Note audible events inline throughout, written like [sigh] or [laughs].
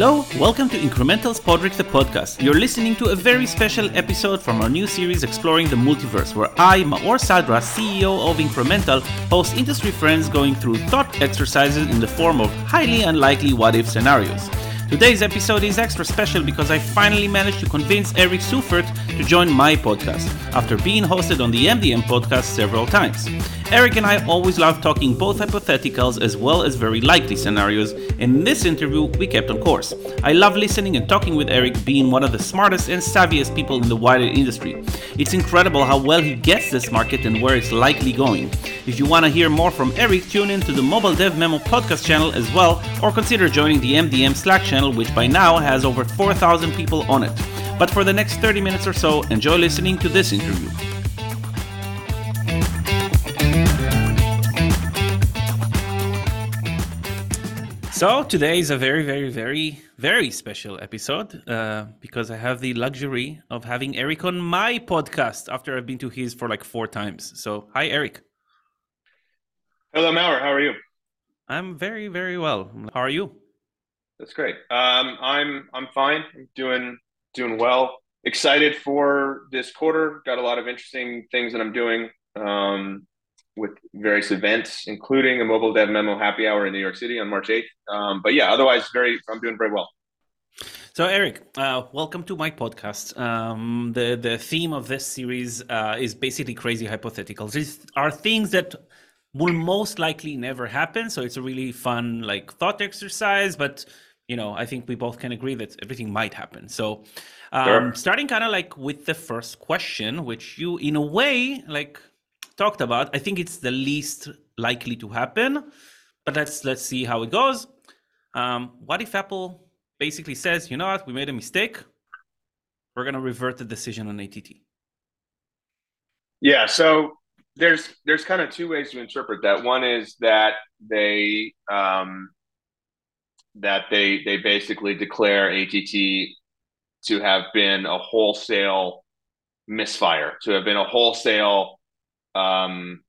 Hello, welcome to Incremental's Podrick the podcast. You're listening to a very special episode from our new series exploring the multiverse, where I, Maor Sadra, CEO of Incremental, host industry friends going through thought exercises in the form of highly unlikely what if scenarios. Today's episode is extra special because I finally managed to convince Eric Seufert to join my podcast after being hosted on the MDM podcast several times. Eric and I always love talking both hypotheticals as well as very likely scenarios, and in this interview we kept on course. I love listening and talking with Eric, being one of the smartest and savviest people in the wider industry. It's incredible how well he gets this market and where it's likely going. If you want to hear more from Eric, tune in to the Mobile Dev Memo podcast channel as well, or consider joining the MDM Slack channel, which by now has over 4,000 people on it. But for the next 30 minutes or so, enjoy listening to this interview. So today is a very, very, very, very special episode uh, because I have the luxury of having Eric on my podcast after I've been to his for like four times. So hi, Eric. Hello, Maor. How are you? I'm very, very well. How are you? That's great. Um, I'm I'm fine. I'm doing doing well. Excited for this quarter. Got a lot of interesting things that I'm doing. Um, with various events, including a mobile dev memo happy hour in New York City on March 8th. Um, but yeah, otherwise, very I'm doing very well. So, Eric, uh, welcome to my podcast. Um, the the theme of this series uh, is basically crazy hypotheticals. These are things that will most likely never happen. So it's a really fun like thought exercise. But you know, I think we both can agree that everything might happen. So, um, sure. starting kind of like with the first question, which you in a way like talked about. I think it's the least likely to happen, but let's let's see how it goes. Um, what if Apple basically says, you know what, we made a mistake. We're going to revert the decision on ATT. Yeah. So there's there's kind of two ways to interpret that. One is that they um, that they they basically declare ATT to have been a wholesale misfire, to have been a wholesale um,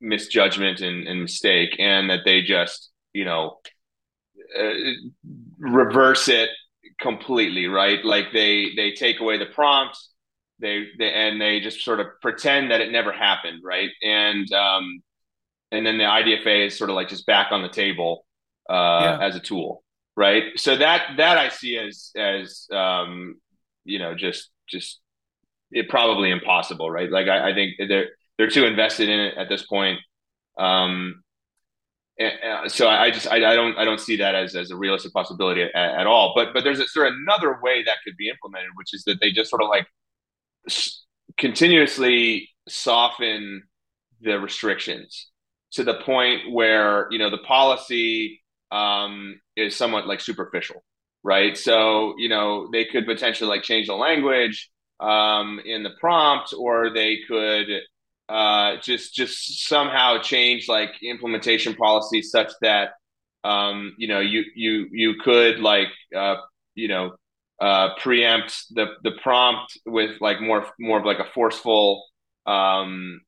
misjudgment and, and mistake, and that they just you know uh, reverse it completely, right? Like they they take away the prompt, they, they and they just sort of pretend that it never happened, right? And um, and then the IDFA is sort of like just back on the table uh, yeah. as a tool, right? So that that I see as as um, you know just just it probably impossible, right? Like I, I think there they're too invested in it at this point. Um, and, so I just I, I, don't I don't see that as, as a realistic possibility at, at all. But but there's a, sort of another way that could be implemented, which is that they just sort of like continuously soften the restrictions to the point where you know the policy um, is somewhat like superficial, right? So you know they could potentially like change the language um, in the prompt, or they could uh, just just somehow change like implementation policies such that um, you know you you you could like uh, you know uh, preempt the the prompt with like more more of like a forceful um,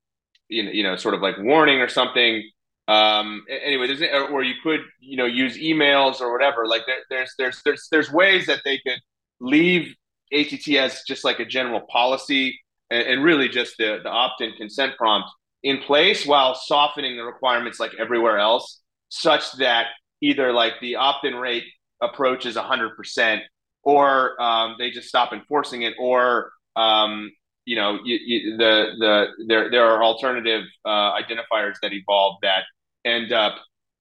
you know you know sort of like warning or something. Um, anyway, there's or you could you know use emails or whatever. Like there, there's there's there's there's ways that they could leave ATT as just like a general policy and, and really just the, the opt-in consent prompt in place while softening the requirements like everywhere else such that either like the opt-in rate approaches 100% or um, they just stop enforcing it or um, you know you, you, the the there there are alternative uh, identifiers that evolve that end up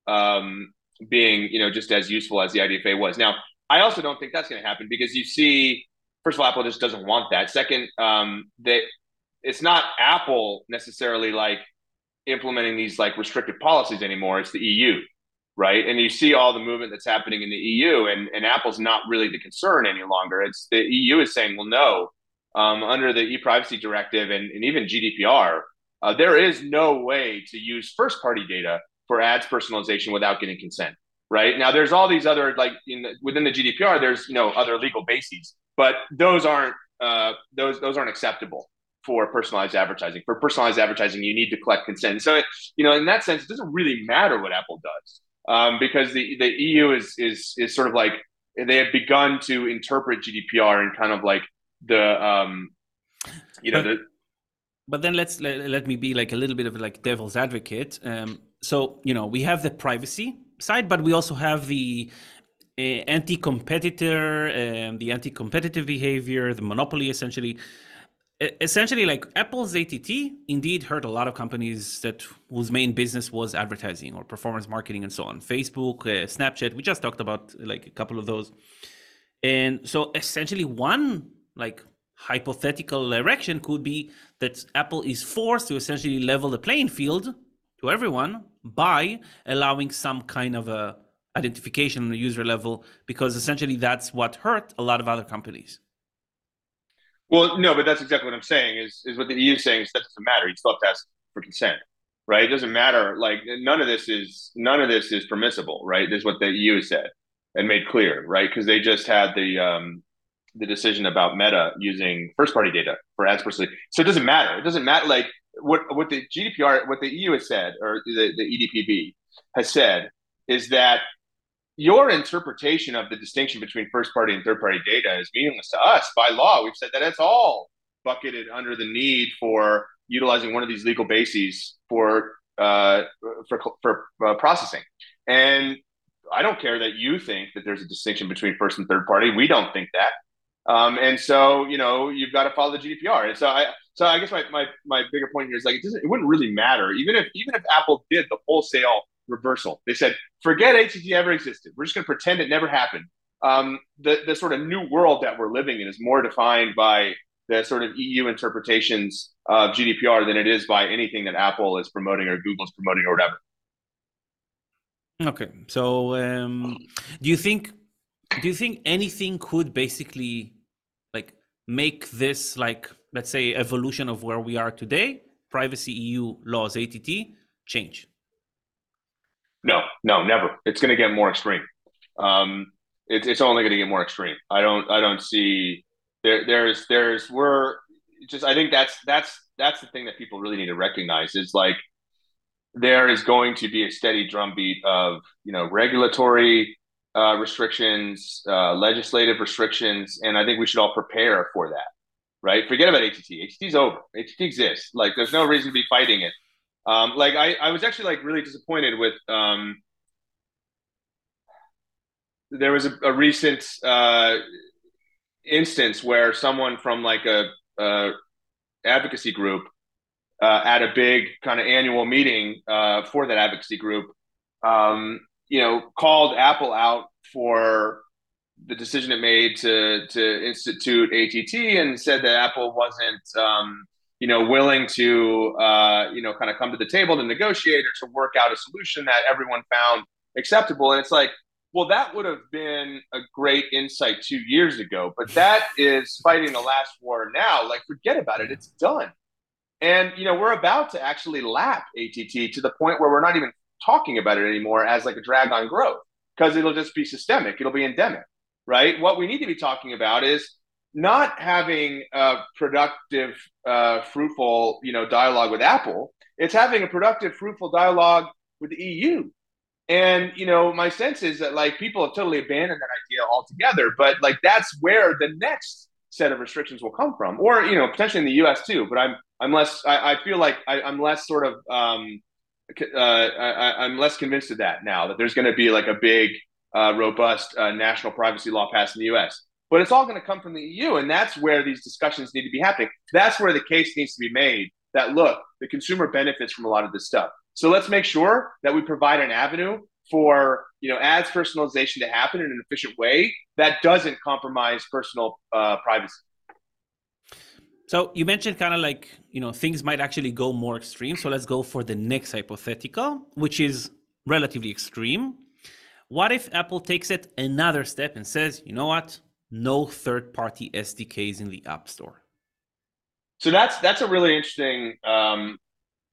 um, being you know just as useful as the IDFA was. Now I also don't think that's going to happen because you see first of all, Apple just doesn't want that. Second, um, that it's not Apple necessarily like implementing these like restrictive policies anymore. It's the EU, right? And you see all the movement that's happening in the EU, and, and Apple's not really the concern any longer. It's the EU is saying, well, no, um, under the e-privacy directive and, and even GDPR, uh, there is no way to use first-party data for ads personalization without getting consent. Right now, there's all these other like in the, within the GDPR. There's you know other legal bases but those aren't uh, those those aren't acceptable for personalized advertising. For personalized advertising, you need to collect consent. So, you know, in that sense, it doesn't really matter what Apple does um, because the the EU is is is sort of like they have begun to interpret GDPR in kind of like the um, you know but, the. But then let's let, let me be like a little bit of like devil's advocate. Um, so you know we have the privacy side, but we also have the uh, anti-competitor, um, the anti-competitive behavior, the monopoly essentially. Essentially like apple's att indeed hurt a lot of companies that whose main business was advertising or performance marketing and so on. Facebook uh, snapchat we just talked about like a couple of those. And so essentially one like hypothetical direction could be that apple is forced to essentially level the playing field to everyone by allowing some kind of a identification on the user level because essentially that's what hurt a lot of other companies well, no, but that's exactly what I'm saying. Is is what the EU is saying is that doesn't matter. You still have to ask for consent, right? It doesn't matter. Like none of this is none of this is permissible, right? This is what the EU said and made clear, right? Because they just had the um, the decision about Meta using first party data for ads personally. So it doesn't matter. It doesn't matter. Like what what the GDPR, what the EU has said, or the, the EDPB has said, is that your interpretation of the distinction between first party and third party data is meaningless to us. By law, we've said that it's all bucketed under the need for utilizing one of these legal bases for uh, for, for uh, processing. And I don't care that you think that there's a distinction between first and third party. We don't think that. Um, and so, you know, you've got to follow the GDPR. And so I, so I guess my, my, my bigger point here is like, it doesn't, it wouldn't really matter. Even if, even if Apple did the wholesale reversal. They said, forget ATT ever existed. We're just going to pretend it never happened. Um, the, the sort of new world that we're living in is more defined by the sort of EU interpretations of GDPR than it is by anything that Apple is promoting or Google's promoting or whatever. Okay, so um, do you think do you think anything could basically make this like let's say evolution of where we are today, privacy EU laws ATT change? No, no, never. It's going to get more extreme. Um, it, it's only going to get more extreme. I don't, I don't see there. There's, there's, we're just. I think that's that's that's the thing that people really need to recognize is like there is going to be a steady drumbeat of you know regulatory uh, restrictions, uh, legislative restrictions, and I think we should all prepare for that. Right? Forget about ATT. ATT's over. ATT exists. Like, there's no reason to be fighting it. Um, like I, I was actually like really disappointed with um, there was a, a recent uh, instance where someone from like a, a advocacy group uh, at a big kind of annual meeting uh, for that advocacy group, um, you know, called Apple out for the decision it made to to institute ATT and said that Apple wasn't um, you know, willing to, uh, you know, kind of come to the table to negotiate or to work out a solution that everyone found acceptable. And it's like, well, that would have been a great insight two years ago, but that is fighting the last war now. Like, forget about it; it's done. And you know, we're about to actually lap ATT to the point where we're not even talking about it anymore as like a drag on growth because it'll just be systemic, it'll be endemic, right? What we need to be talking about is not having a productive, uh, fruitful, you know, dialogue with Apple. It's having a productive, fruitful dialogue with the EU. And you know, my sense is that like people have totally abandoned that idea altogether. But like that's where the next set of restrictions will come from, or you know, potentially in the U.S. too. But I'm I'm less. I, I feel like I, am less sort of. Um, uh, I, am less convinced of that now. That there's going to be like a big, uh, robust uh, national privacy law passed in the U.S but it's all going to come from the EU. And that's where these discussions need to be happening. That's where the case needs to be made that look, the consumer benefits from a lot of this stuff. So let's make sure that we provide an avenue for you know ads personalization to happen in an efficient way that doesn't compromise personal uh, privacy. So you mentioned kind of like you know things might actually go more extreme. So let's go for the next hypothetical, which is relatively extreme. What if Apple takes it another step and says, you know what, no third party SDKs in the App Store. So that's that's a really interesting um,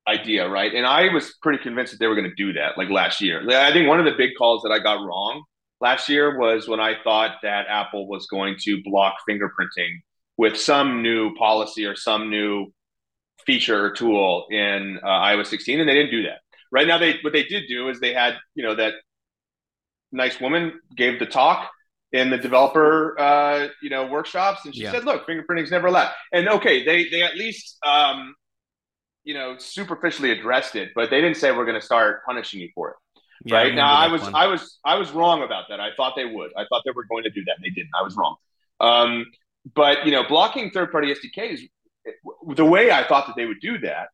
idea, right? And I was pretty convinced that they were going to do that like last year. I think one of the big calls that I got wrong last year was when I thought that Apple was going to block fingerprinting with some new policy or some new feature or tool in uh, iOS 16, and they didn't do that. Right now, they what they did do is they had you know that nice woman gave the talk in the developer uh, you know workshops, and she yeah. said, "Look, fingerprinting's never allowed." And okay, they they at least um, you know superficially addressed it, but they didn't say we're going to start punishing you for it. Yeah, right I now, I was one. I was I was wrong about that. I thought they would. I thought they were going to do that. And they didn't. I was wrong. Um, but you know, blocking third-party SDKs, the way I thought that they would do that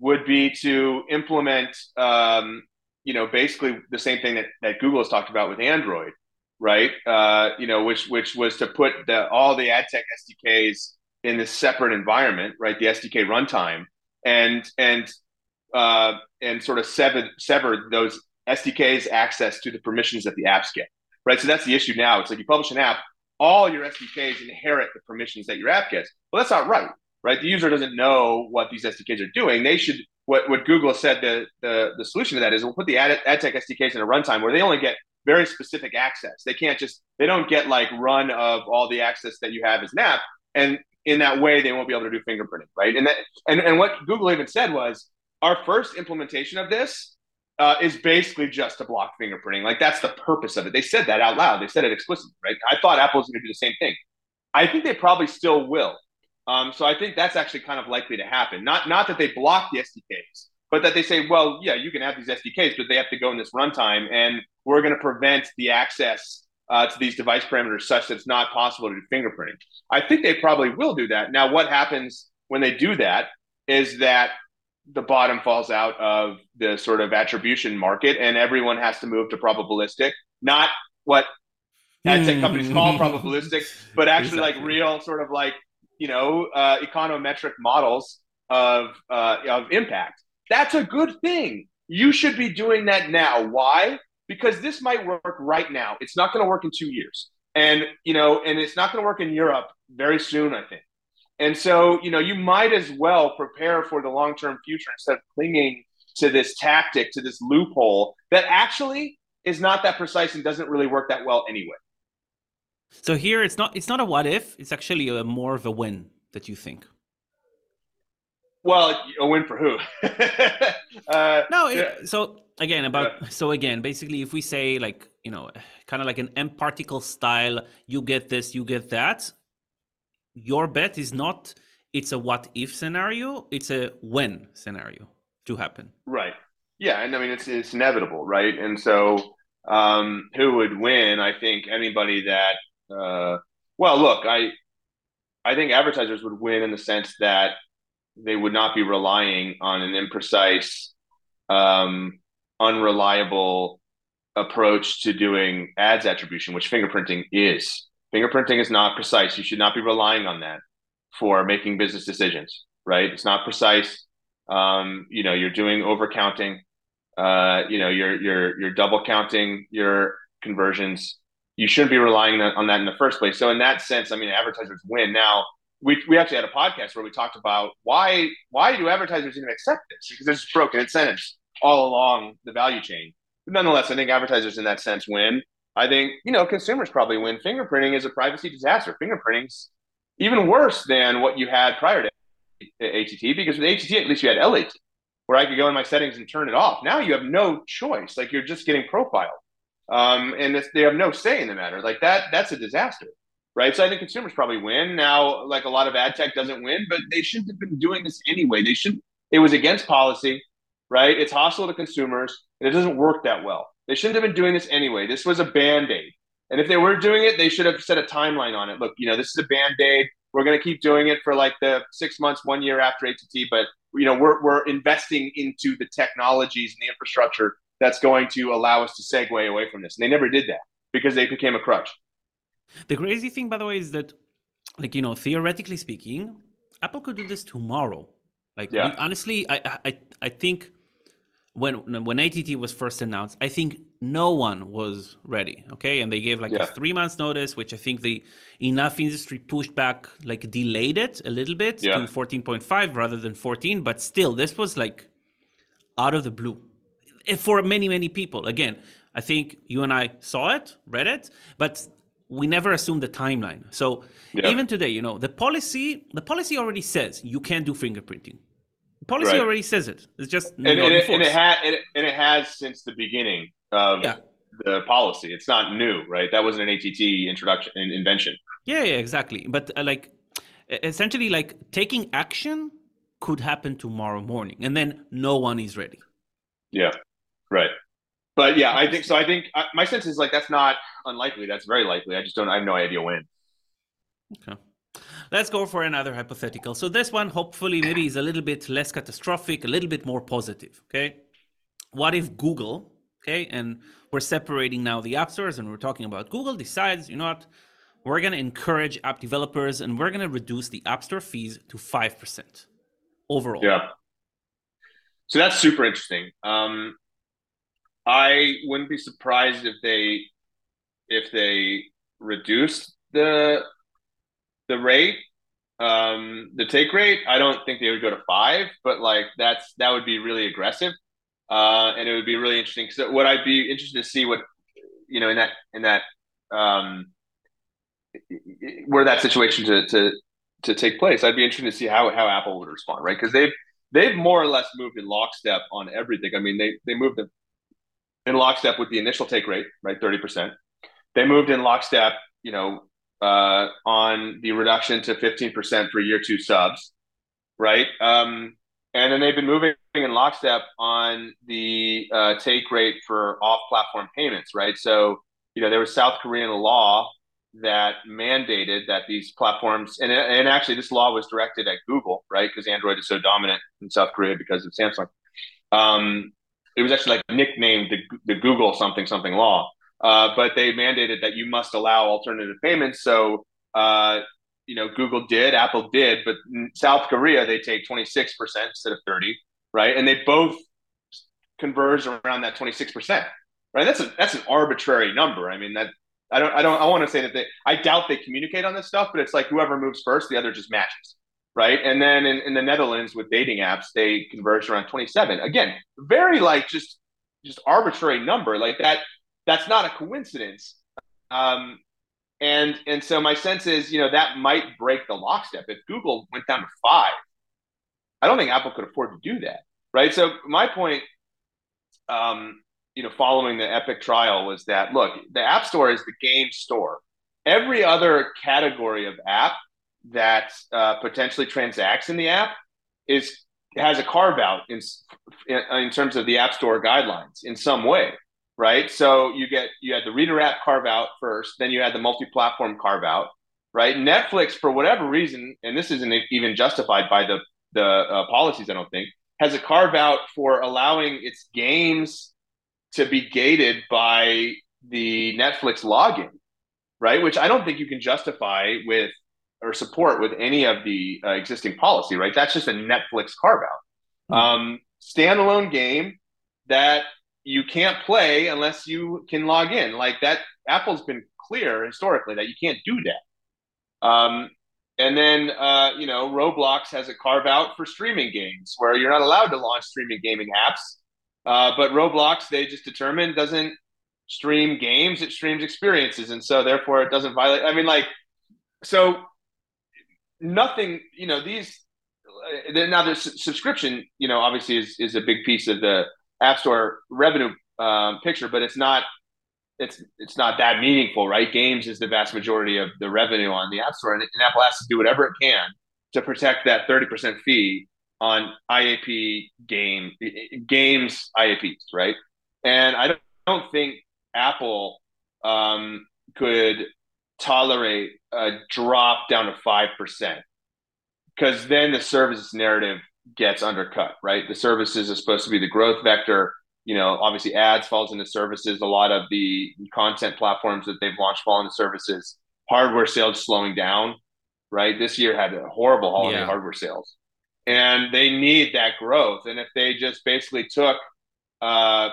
would be to implement, um, you know, basically the same thing that, that Google has talked about with Android, right? Uh, you know, which which was to put the all the ad tech SDKs in this separate environment, right? The SDK runtime, and and uh, and sort of sever sever those SDKs access to the permissions that the apps get, right? So that's the issue now. It's like you publish an app, all your SDKs inherit the permissions that your app gets. Well, that's not right, right? The user doesn't know what these SDKs are doing. They should what what Google said the the, the solution to that is we'll put the ad, ad tech SDKs in a runtime where they only get very specific access. They can't just they don't get like run of all the access that you have as an app, and in that way they won't be able to do fingerprinting, right? And that and and what Google even said was our first implementation of this uh, is basically just to block fingerprinting. Like that's the purpose of it. They said that out loud. They said it explicitly, right? I thought Apple was going to do the same thing. I think they probably still will. Um, so I think that's actually kind of likely to happen. Not not that they block the SDKs, but that they say, well, yeah, you can have these SDKs, but they have to go in this runtime, and we're going to prevent the access uh, to these device parameters such that it's not possible to do fingerprinting. I think they probably will do that. Now, what happens when they do that is that the bottom falls out of the sort of attribution market and everyone has to move to probabilistic, not what ad tech companies call probabilistic, but actually exactly. like real sort of like, you know, uh, econometric models of, uh, of impact. That's a good thing. You should be doing that now. Why? Because this might work right now. It's not going to work in two years. And, you know, and it's not going to work in Europe very soon, I think. And so, you know, you might as well prepare for the long term future instead of clinging to this tactic, to this loophole that actually is not that precise and doesn't really work that well anyway. So here, it's not it's not a what if; it's actually a more of a win that you think. Well, a win for who? [laughs] uh, no, it, so again about so again, basically, if we say like you know, kind of like an M particle style, you get this, you get that your bet is not it's a what if scenario, it's a when scenario to happen. Right. Yeah, and I mean it's it's inevitable, right? And so um, who would win? I think anybody that uh, well, look, I I think advertisers would win in the sense that they would not be relying on an imprecise, um, unreliable approach to doing ads attribution, which fingerprinting is. Fingerprinting is not precise. You should not be relying on that for making business decisions, right? It's not precise. Um, you know, you're doing overcounting. Uh, you know, you're you're you're double counting your conversions. You shouldn't be relying on that in the first place. So in that sense, I mean, advertisers win. Now, we, we actually had a podcast where we talked about why why do advertisers even accept this? Because there's broken incentives all along the value chain. But nonetheless, I think advertisers in that sense win. I think, you know, consumers probably win. Fingerprinting is a privacy disaster. Fingerprinting's even worse than what you had prior to ATT because with ATT, at least you had LAT, where I could go in my settings and turn it off. Now you have no choice. Like you're just getting profiled. Um, and they have no say in the matter. Like that, that's a disaster. Right. So I think consumers probably win. Now, like a lot of ad tech doesn't win, but they shouldn't have been doing this anyway. They shouldn't, it was against policy, right? It's hostile to consumers, and it doesn't work that well. They shouldn't have been doing this anyway. This was a band aid. And if they were doing it, they should have set a timeline on it. Look, you know, this is a band aid. We're going to keep doing it for like the six months, one year after ATT, but you know, we're we're investing into the technologies and the infrastructure that's going to allow us to segue away from this. And they never did that because they became a crutch. The crazy thing, by the way, is that, like you know, theoretically speaking, Apple could do this tomorrow. Like yeah. honestly, I I I think when when ATT was first announced, I think no one was ready. Okay, and they gave like yeah. a three months notice, which I think the enough industry pushed back, like delayed it a little bit yeah. to fourteen point five rather than fourteen. But still, this was like out of the blue eh, for many many people. Again, I think you and I saw it, read it, but we never assumed the timeline. So yeah. even today, you know, the policy the policy already says you can't do fingerprinting. Policy right. already says it. It's just and, and, it, and it, ha- and, it, and it has since the beginning of yeah. the policy. It's not new, right? That wasn't an ATT introduction invention. Yeah, yeah, exactly. But uh, like essentially like taking action could happen tomorrow morning and then no one is ready. Yeah. Right. But yeah, I think so. I think uh, my sense is like that's not unlikely. That's very likely. I just don't. I have no idea when. Okay. Let's go for another hypothetical. So this one, hopefully, maybe is a little bit less catastrophic, a little bit more positive. Okay. What if Google, okay, and we're separating now the app stores and we're talking about Google decides, you know what, we're going to encourage app developers and we're going to reduce the app store fees to 5% overall. Yeah. So that's super interesting. Um, I wouldn't be surprised if they if they reduce the the rate, um, the take rate. I don't think they would go to five, but like that's that would be really aggressive, uh, and it would be really interesting. Because what I'd be interested to see what you know in that in that um, were that situation to to to take place. I'd be interested to see how how Apple would respond, right? Because they've they've more or less moved in lockstep on everything. I mean, they they moved in lockstep with the initial take rate, right, thirty percent. They moved in lockstep, you know, uh, on the reduction to fifteen percent for year two subs, right? Um, and then they've been moving in lockstep on the uh, take rate for off-platform payments, right? So, you know, there was South Korean law that mandated that these platforms and, and actually this law was directed at Google, right? Because Android is so dominant in South Korea because of Samsung. Um, it was actually like nicknamed the, the Google something something law. Uh, but they mandated that you must allow alternative payments. So uh, you know, Google did, Apple did, but South Korea they take 26% instead of 30, right? And they both converge around that 26%. Right? That's a that's an arbitrary number. I mean, that I don't I don't I want to say that they I doubt they communicate on this stuff, but it's like whoever moves first, the other just matches. Right. And then in, in the Netherlands with dating apps, they converge around 27. Again, very like just just arbitrary number. Like that that's not a coincidence. Um, and and so my sense is, you know, that might break the lockstep. If Google went down to five, I don't think Apple could afford to do that. Right. So my point um, you know, following the Epic trial was that look, the App Store is the game store. Every other category of app that uh, potentially transacts in the app is has a carve out in, in, in terms of the App Store guidelines in some way, right? So you get you had the Reader app carve out first, then you had the multi-platform carve out, right? Netflix, for whatever reason, and this isn't even justified by the the uh, policies, I don't think, has a carve out for allowing its games to be gated by the Netflix login, right? Which I don't think you can justify with or support with any of the uh, existing policy, right? That's just a Netflix carve out. Mm-hmm. Um, standalone game that you can't play unless you can log in. Like that, Apple's been clear historically that you can't do that. Um, and then, uh, you know, Roblox has a carve out for streaming games where you're not allowed to launch streaming gaming apps uh, but Roblox, they just determined doesn't stream games; it streams experiences, and so therefore it doesn't violate. I mean, like, so nothing. You know, these uh, now the subscription, you know, obviously is is a big piece of the App Store revenue um, picture, but it's not it's it's not that meaningful, right? Games is the vast majority of the revenue on the App Store, and, and Apple has to do whatever it can to protect that thirty percent fee on IAP game games IAPs, right? And I don't, don't think Apple um, could tolerate a drop down to five percent because then the services narrative gets undercut, right? The services are supposed to be the growth vector. You know, obviously ads falls into services. A lot of the content platforms that they've launched fall into services. Hardware sales slowing down, right? This year had a horrible holiday yeah. hardware sales and they need that growth. And if they just basically took, uh,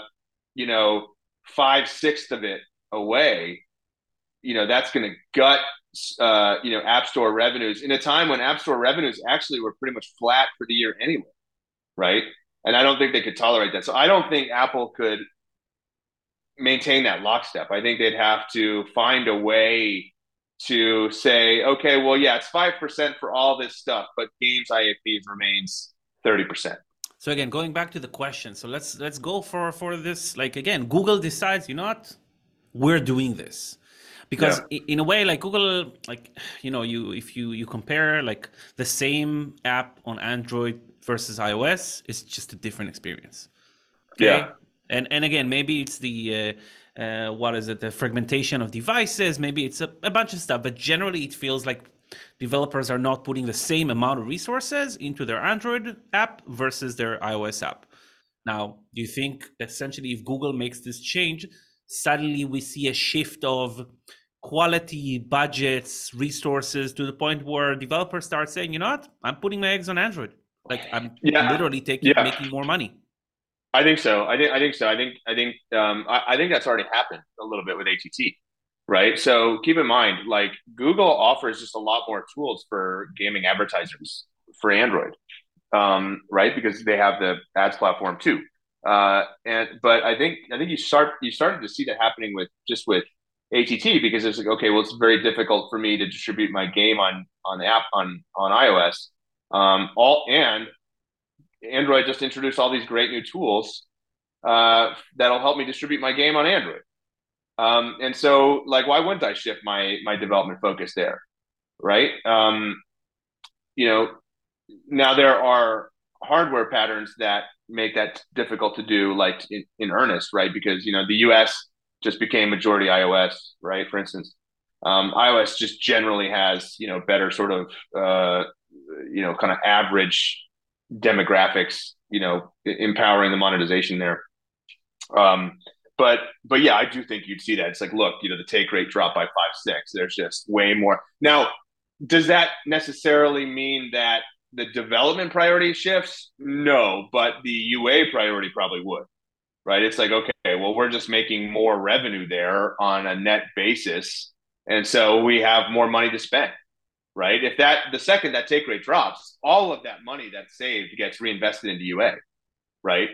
you know, five sixths of it away, you know, that's going to gut, uh, you know, App Store revenues in a time when App Store revenues actually were pretty much flat for the year anyway, right? And I don't think they could tolerate that. So I don't think Apple could maintain that lockstep. I think they'd have to find a way to say, okay, well, yeah, it's five percent for all this stuff, but games IAPs remains thirty percent. So again, going back to the question, so let's let's go for for this. Like again, Google decides, you know what, we're doing this because yeah. in a way like google like you know you if you you compare like the same app on android versus ios it's just a different experience okay? yeah and and again maybe it's the uh, uh, what is it the fragmentation of devices maybe it's a, a bunch of stuff but generally it feels like developers are not putting the same amount of resources into their android app versus their ios app now do you think essentially if google makes this change suddenly we see a shift of quality budgets resources to the point where developers start saying you know what? I'm putting my eggs on android. Like i'm yeah. literally taking yeah. making more money. I think so. I think i think so. I think i think um, I, I think that's already happened a little bit with att right? So keep in mind like google offers just a lot more tools for gaming advertisers for android um, right? Because they have the ads platform too. Uh, and but i think i think you start you started to see that happening with just with ATT because it's like okay, well, it's very difficult for me to distribute my game on on the app on on iOS. Um, all and Android just introduced all these great new tools uh, that'll help me distribute my game on Android. Um, and so, like, why wouldn't I shift my my development focus there, right? Um, you know, now there are hardware patterns that make that difficult to do, like in, in earnest, right? Because you know the U.S just became majority iOS, right? For instance, um, iOS just generally has you know better sort of uh, you know kind of average demographics, you know, empowering the monetization there. Um, but but yeah, I do think you'd see that. It's like, look, you know, the take rate dropped by five six. There's just way more now. Does that necessarily mean that the development priority shifts? No, but the UA priority probably would right? It's like, okay, well, we're just making more revenue there on a net basis. And so we have more money to spend, right? If that, the second that take rate drops, all of that money that's saved gets reinvested into UA, right?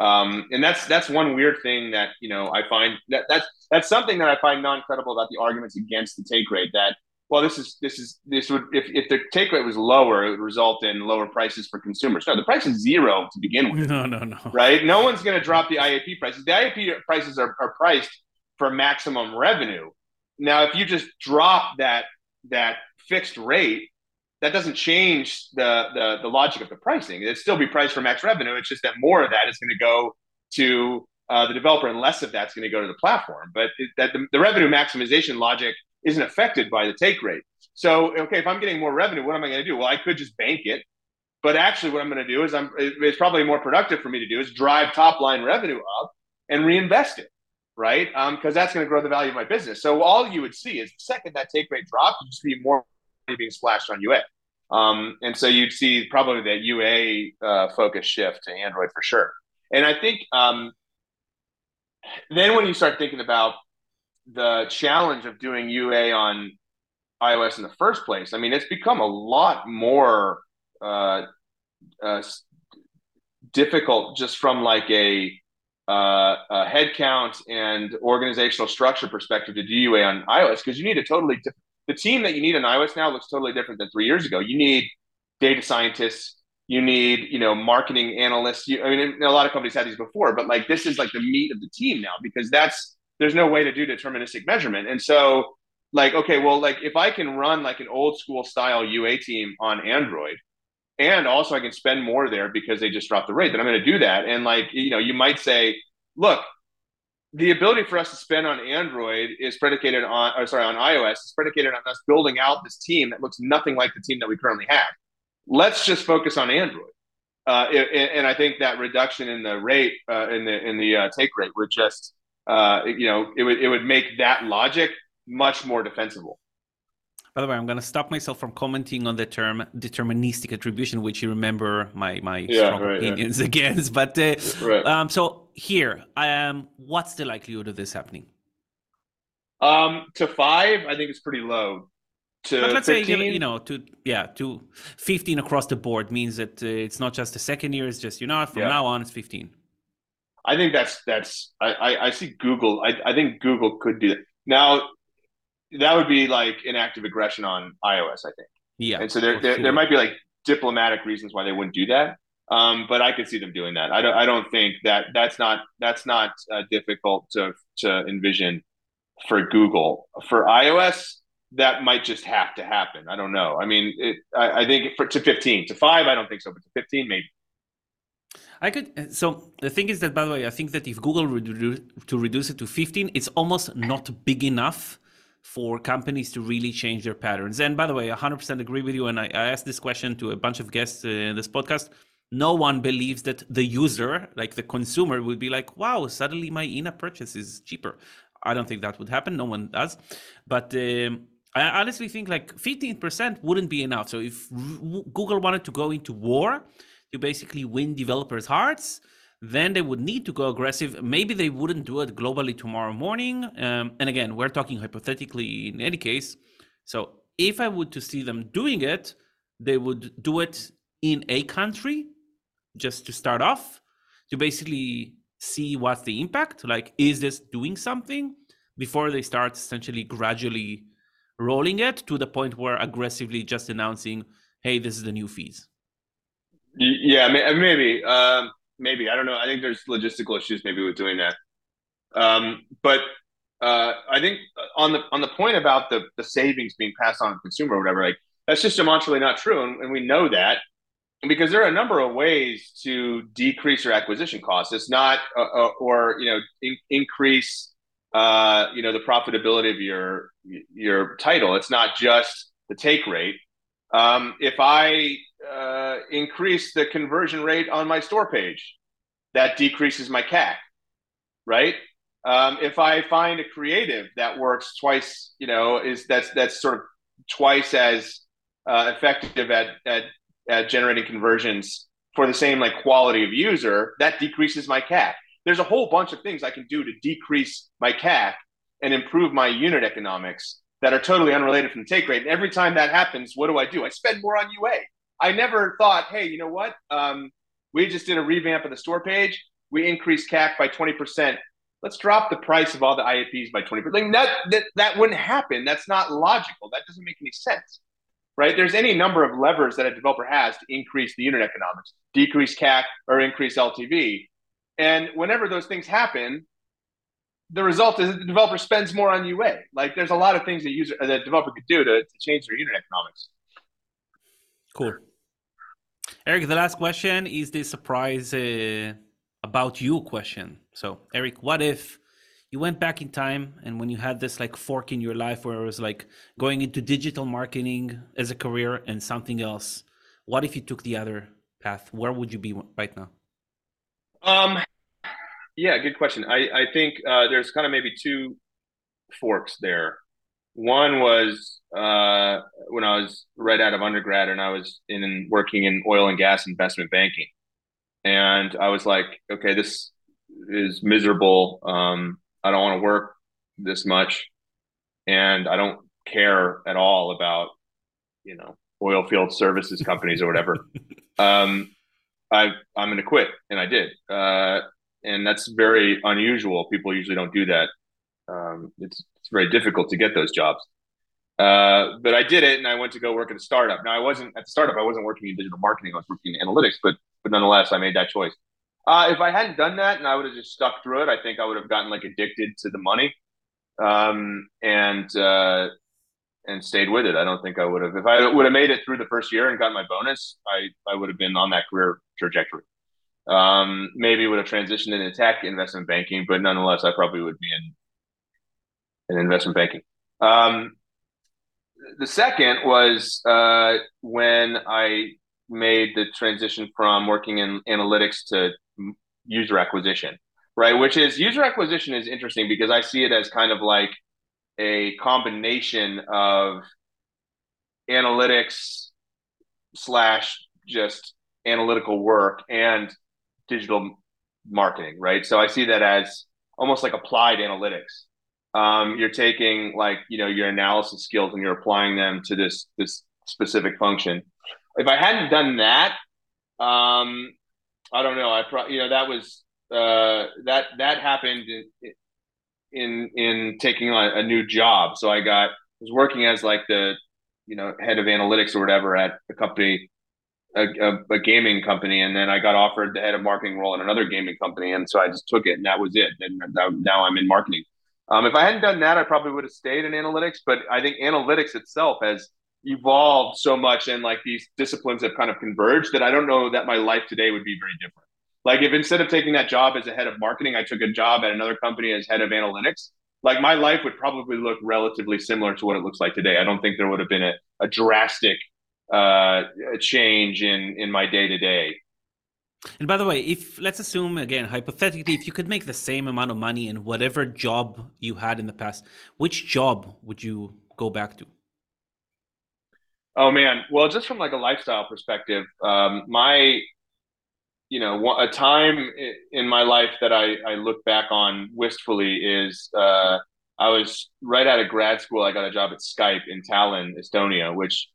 Um, and that's that's one weird thing that you know I find that that's that's something that I find non credible about the arguments against the take rate. That well, this is this is this would if, if the take rate was lower, it would result in lower prices for consumers. No, the price is zero to begin with. No, no, no. Right? No one's going to drop the IAP prices. The IAP prices are, are priced for maximum revenue. Now, if you just drop that that fixed rate, that doesn't change the the, the logic of the pricing. It'd still be priced for max revenue. It's just that more of that is going to go to uh, the developer, and less of that's going to go to the platform. But it, that the, the revenue maximization logic isn't affected by the take rate. So, okay, if I'm getting more revenue, what am I going to do? Well, I could just bank it. But actually, what I'm going to do is I'm it's probably more productive for me to do is drive top line revenue up and reinvest it, right? Because um, that's going to grow the value of my business. So all you would see is the second that take rate drops, you see more money being splashed on UA. Um, and so you'd see probably that UA uh, focus shift to Android for sure. And I think um, then when you start thinking about the challenge of doing UA on iOS in the first place. I mean, it's become a lot more uh, uh, difficult just from like a, uh, a headcount and organizational structure perspective to do UA on iOS because you need a totally. The team that you need on iOS now looks totally different than three years ago. You need data scientists. You need, you know, marketing analysts. You, I mean, a lot of companies had these before, but like this is like the meat of the team now because that's there's no way to do deterministic measurement. And so, like, okay, well, like if I can run like an old school style UA team on Android, and also I can spend more there because they just dropped the rate, then I'm going to do that. And like, you know, you might say, look, the ability for us to spend on Android is predicated on, or sorry, on iOS is predicated on us building out this team that looks nothing like the team that we currently have. Let's just focus on Android. Uh, and, I think that reduction in the rate, uh, in the in the uh, take rate, would just uh, you know, it would it would make that logic much more defensible. By the way, I'm going to stop myself from commenting on the term deterministic attribution, which you remember my my yeah, strong right, opinions yeah. [laughs] against. But uh, right. um, so here, um, what's the likelihood of this happening? Um, to five, I think it's pretty low. To but let's 15? say you know to yeah to 15 across the board means that uh, it's not just the second year; it's just you know from yeah. now on it's 15. I think that's that's I, I, I see Google. I, I think Google could do that. Now, that would be like an active aggression on iOS. I think. Yeah. And so there there, sure. there might be like diplomatic reasons why they wouldn't do that. Um, but I could see them doing that. I don't. I don't think that that's not that's not uh, difficult to to envision. for Google. For iOS, that might just have to happen. I don't know. I mean, it, I, I, think for to 15 to five, I don't think so, but to 15, maybe. I could. So the thing is that, by the way, I think that if Google to reduce it to 15, it's almost not big enough for companies to really change their patterns. And by the way, 100% agree with you. And I, I asked this question to a bunch of guests in this podcast. No one believes that the user, like the consumer, would be like, wow, suddenly my in app purchase is cheaper. I don't think that would happen. No one does. But um, I honestly think like 15% wouldn't be enough. So if Google wanted to go into war to basically win developers' hearts, then they would need to go aggressive. Maybe they wouldn't do it globally tomorrow morning. Um, and again, we're talking hypothetically in any case. So if I would to see them doing it, they would do it in a country just to start off to basically see what's the impact. Like, is this doing something before they start essentially gradually rolling it to the point where aggressively just announcing, hey, this is the new fees? Yeah, maybe. Um, maybe. I don't know. I think there's logistical issues maybe with doing that. Um, but uh, I think on the on the point about the the savings being passed on to consumer or whatever, like that's just demonstrably not true, and, and we know that because there are a number of ways to decrease your acquisition costs. It's not uh, uh, or you know in, increase uh, you know the profitability of your your title. It's not just the take rate. Um, if I uh, increase the conversion rate on my store page, that decreases my CAC, right? Um, if I find a creative that works twice, you know, is that's that's sort of twice as uh, effective at, at at generating conversions for the same like quality of user, that decreases my CAC there's a whole bunch of things I can do to decrease my CAC and improve my unit economics that are totally unrelated from the take rate. And every time that happens, what do I do? I spend more on UA. I never thought, hey, you know what? Um, we just did a revamp of the store page. We increased CAC by 20%. Let's drop the price of all the IAPs by 20%. Like that, that, that wouldn't happen. That's not logical. That doesn't make any sense, right? There's any number of levers that a developer has to increase the unit economics, decrease CAC or increase LTV. And whenever those things happen, the result is that the developer spends more on UA. Like there's a lot of things that user that developer could do to, to change their unit economics. Cool. Eric, the last question is the surprise uh, about you question. So, Eric, what if you went back in time and when you had this like fork in your life where it was like going into digital marketing as a career and something else? What if you took the other path? Where would you be right now? Um, yeah, good question. I I think uh, there's kind of maybe two forks there. One was uh, when I was right out of undergrad and I was in working in oil and gas investment banking, and I was like, okay, this is miserable. Um, I don't want to work this much, and I don't care at all about you know oil field services companies or whatever. [laughs] um, I I'm going to quit, and I did. Uh, and that's very unusual. People usually don't do that. Um, it's it's very difficult to get those jobs. Uh, but I did it, and I went to go work at a startup. Now I wasn't at the startup. I wasn't working in digital marketing. I was working in analytics. But but nonetheless, I made that choice. Uh, if I hadn't done that and I would have just stuck through it, I think I would have gotten like addicted to the money, um, and uh, and stayed with it. I don't think I would have. If I would have made it through the first year and got my bonus, I I would have been on that career trajectory. Um, maybe would have transitioned into tech investment banking, but nonetheless, I probably would be in in investment banking. Um, the second was uh, when I made the transition from working in analytics to user acquisition, right? Which is user acquisition is interesting because I see it as kind of like a combination of analytics slash just analytical work and digital marketing, right? So I see that as almost like applied analytics. Um, you're taking like you know your analysis skills and you're applying them to this this specific function. If I hadn't done that, um, I don't know. I pro- you know that was uh, that that happened in, in in taking on a new job. So I got was working as like the you know head of analytics or whatever at a company a, a, a, gaming company, and then I got offered the head of marketing role in another gaming company, and so I just took it, and that was it. And now I'm in marketing. Um, if I hadn't done that, I probably would have stayed in analytics. But I think analytics itself has evolved so much, and like these disciplines have kind of converged that I don't know that my life today would be very different. Like if instead of taking that job as a head of marketing, I took a job at another company as head of analytics, like my life would probably look relatively similar to what it looks like today. I don't think there would have been a, a drastic uh, change in in my day to day. And by the way, if let's assume again hypothetically, if you could make the same amount of money in whatever job you had in the past, which job would you go back to? Oh man, well, just from like a lifestyle perspective, um, my you know a time in my life that I, I look back on wistfully is uh, I was right out of grad school. I got a job at Skype in Tallinn, Estonia, which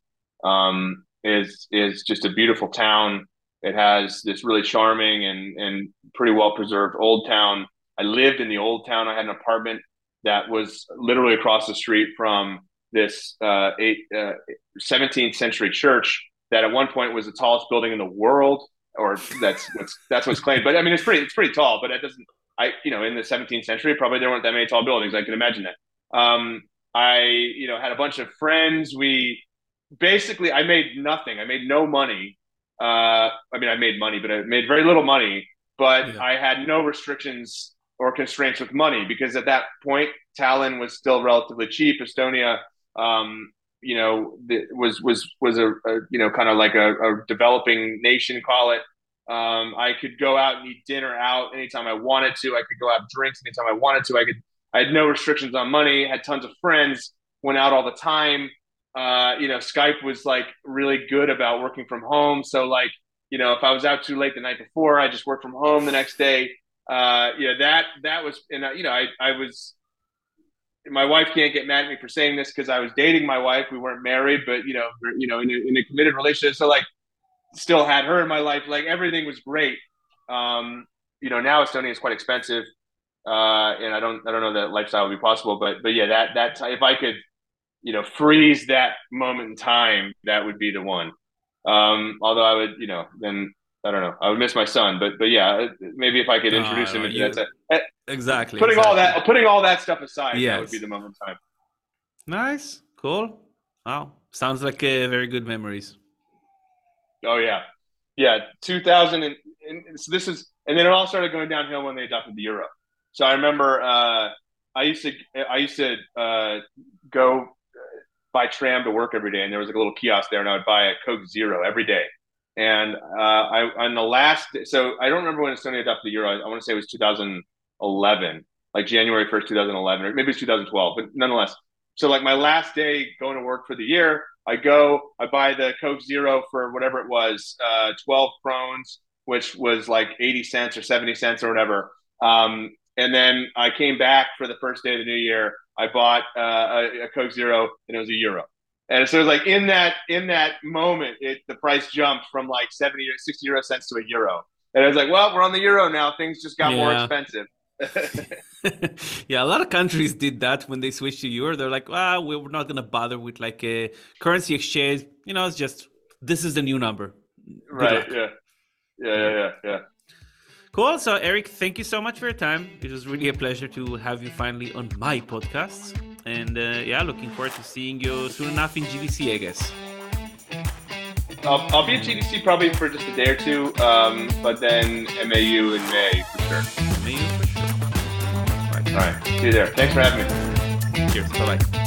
um, is is just a beautiful town. It has this really charming and and pretty well preserved old town. I lived in the old town. I had an apartment that was literally across the street from this uh, eight, uh, 17th century church that at one point was the tallest building in the world, or that's what's that's what's claimed. But I mean, it's pretty it's pretty tall. But it doesn't. I you know in the 17th century probably there weren't that many tall buildings. I can imagine that. Um, I you know had a bunch of friends. We basically I made nothing. I made no money. Uh, I mean, I made money, but I made very little money. But yeah. I had no restrictions or constraints with money because at that point, Tallinn was still relatively cheap. Estonia, um, you know, was was was a, a you know kind of like a, a, developing nation, call it. Um, I could go out and eat dinner out anytime I wanted to. I could go have drinks anytime I wanted to. I could. I had no restrictions on money. Had tons of friends. Went out all the time uh, you know, Skype was like really good about working from home. So like, you know, if I was out too late the night before, I just worked from home the next day. Uh, you know, that, that was, and uh, you know, I, I was, my wife can't get mad at me for saying this because I was dating my wife. We weren't married, but you know, you know, in a, in a committed relationship. So like, still had her in my life. Like everything was great. Um, you know, now Estonia is quite expensive, uh, and I don't, I don't know that lifestyle would be possible. But, but yeah, that, that if I could you know, freeze that moment in time, that would be the one. Um, although I would, you know, then I don't know, I would miss my son, but but yeah, maybe if I could introduce uh, him, you, that's a, exactly putting exactly. all that putting all that stuff aside, yes. that would be the moment in time. Nice, cool. Wow, sounds like uh, very good memories. Oh yeah, yeah. 2000 and, and so this is, and then it all started going downhill when they adopted the euro. So I remember uh, I used to I used to uh, go by tram to work every day, and there was like a little kiosk there, and I would buy a Coke Zero every day. And uh, I on the last, so I don't remember when Estonia adopted the euro. I, I want to say it was 2011, like January 1st, 2011, or maybe it's 2012, but nonetheless. So like my last day going to work for the year, I go, I buy the Coke Zero for whatever it was, uh, 12 krones, which was like 80 cents or 70 cents or whatever. Um, and then I came back for the first day of the new year I bought uh, a, a, Coke Zero and it was a euro. And so it was like in that in that moment, it the price jumped from like 70 or 60 euro cents to a euro. And I was like, well, we're on the euro now. Things just got yeah. more expensive. [laughs] [laughs] yeah, a lot of countries did that when they switched to euro. They're like, well, we're not going to bother with like a currency exchange. You know, it's just this is the new number. Good right. Yeah. Yeah. Yeah. Yeah. Yeah. Cool. So, Eric, thank you so much for your time. It was really a pleasure to have you finally on my podcast. And uh, yeah, looking forward to seeing you soon enough in GDC, I guess. I'll, I'll be at GDC probably for just a day or two, um, but then MAU in May for sure. MAU for sure. All right. All right. See you there. Thanks for having me. Cheers. Bye bye.